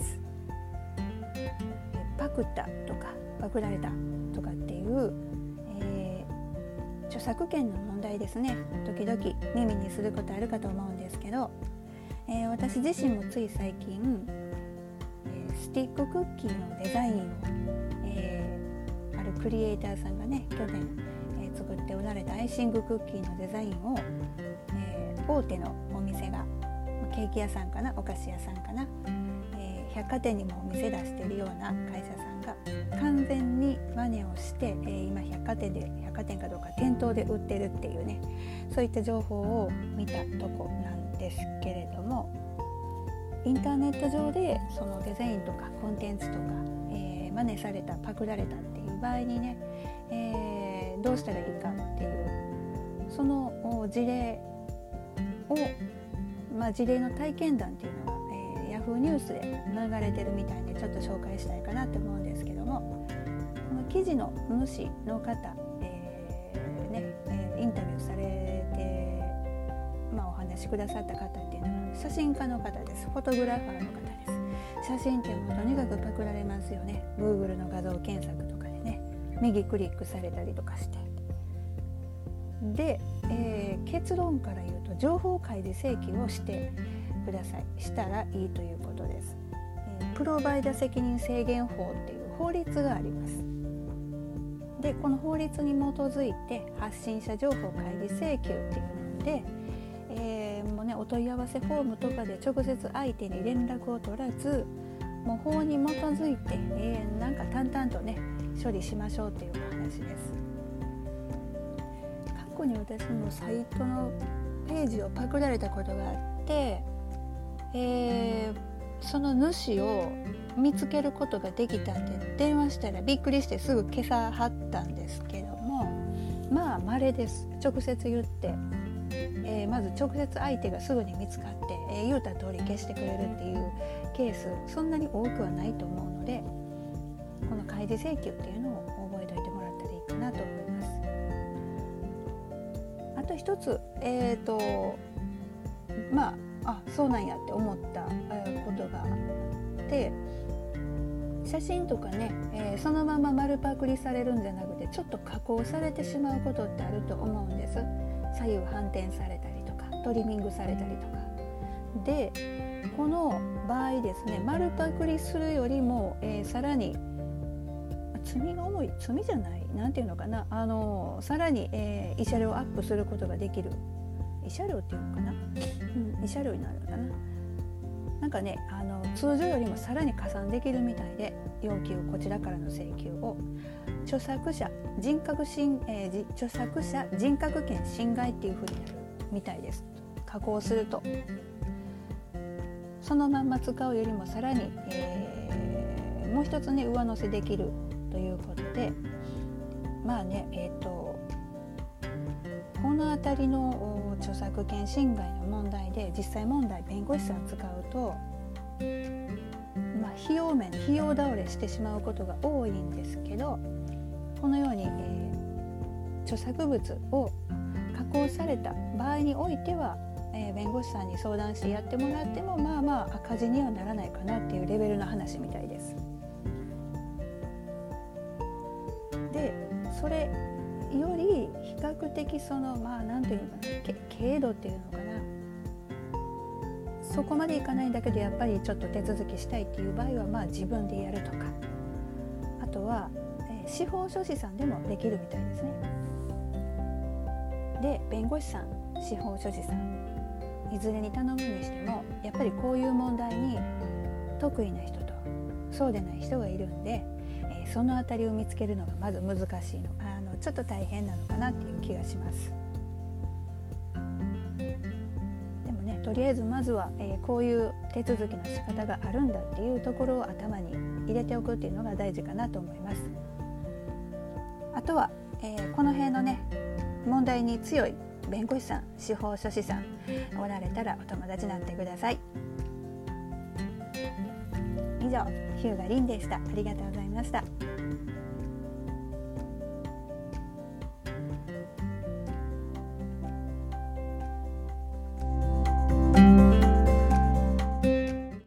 です。パクったとかパクられたとかっていう、えー、著作権の問題ですね。時々耳にすることあるかと思うんですけど、えー、私自身もつい最近、スティッククッキーのデザインを、えあるクリエイターさんがね去年、え作っておられたアイシングクッキーのデザインを、え大手のお店がケーキ屋さんかなお菓子屋さんかな、百貨店にもお店出してるような会社さんが完全に真似をして、えー、今百貨店で百貨店かどうか店頭で売ってるっていうねそういった情報を見たとこなんですけれどもインターネット上でそのデザインとかコンテンツとか、えー、真似されたパクられたっていう場合にね、えー、どうしたらいいかっていうその事例をまあ、事例の体験談っていうのが、えー、ヤフーニュースで流れてるみたいでちょっと紹介したいかなって思うんですけどもこの記事の主の方、えー、ねえー、インタビューされて、まあ、お話しくださった方っていうのは写真家の方です。フォトグラファーの方です。写真ってもうとにかくパクられますよね。Google の画像検索とかでね右クリックされたりとかして。で、えー、結論から言うと情報開示請求をしてください。したらいいということです、えー、プロバイダ責任制限法っていう法律があります。でこの法律に基づいて発信者情報開示請求っていうので、えー、もうねお問い合わせフォームとかで直接相手に連絡を取らずもう法に基づいて、えー、なんか淡々とね処理しましょうっていう話です。過去に私もサイトのページをパクられたことがあって、えー、その主を見つけることができたんで電話したらびっくりしてすぐ消さはったんですけどもまあ稀です直接言って、えー、まず直接相手がすぐに見つかって、えー、言うた通り消してくれるっていうケースそんなに多くはないと思うのでこの開示請求っていうのを覚えておいてもらったらいいかなと思います。あと一つえっ、ー、とまああそうなんやって思ったことがあって写真とかね、えー、そのまま丸パクリされるんじゃなくてちょっと加工されてしまうことってあると思うんです。左右反転されたりとかトリミングされたりとか。でこの場合ですね丸パクリするよりも、えー、さらに罪が重い罪じゃない何ていうのかなあのさらに、えー、慰謝料アップすることができる慰謝料っていうのかな、うん、慰謝料になるのかな。なんかねあの通常よりもさらに加算できるみたいで要求こちらからの請求を著作者人格侵、えー、著作者人格権侵害っていうふうになるみたいです。加工すると。そのまんま使うよりもさらに、えー、もう一つね上乗せできるということで。まあねえっ、ー、とこの辺りの著作権侵害の問題で実際問題弁護士さん使うと、まあ、費用面費用倒れしてしまうことが多いんですけどこのように、えー、著作物を加工された場合においては、えー、弁護士さんに相談してやってもらってもまあまあ赤字にはならないかなっていうレベルの話みたいです。それより比較的そのまあ何て言うのかな軽度っていうのかな。そこまでいかないんだけどやっぱりちょっと手続きしたいっていう場合はまあ自分でやるとか。あとは、えー、司法書士さんでもできるみたいですね。で弁護士さん司法書士さん。いずれに頼むにしてもやっぱりこういう問題に得意な人とそうでない人がいるんでえその辺りを見つけるのがまず難しいの。あのちょっと大変なのかなっていう気がします。でもねとりあえずまずは、えー、こういう手続きの仕方があるんだっていうところを頭に入れておくっていうのが大事かなと思います。あとは、えー、この辺のね問題に強い弁護士さん司法書士さんおられたらお友達になってください。以上日向凛でしたありがとうございました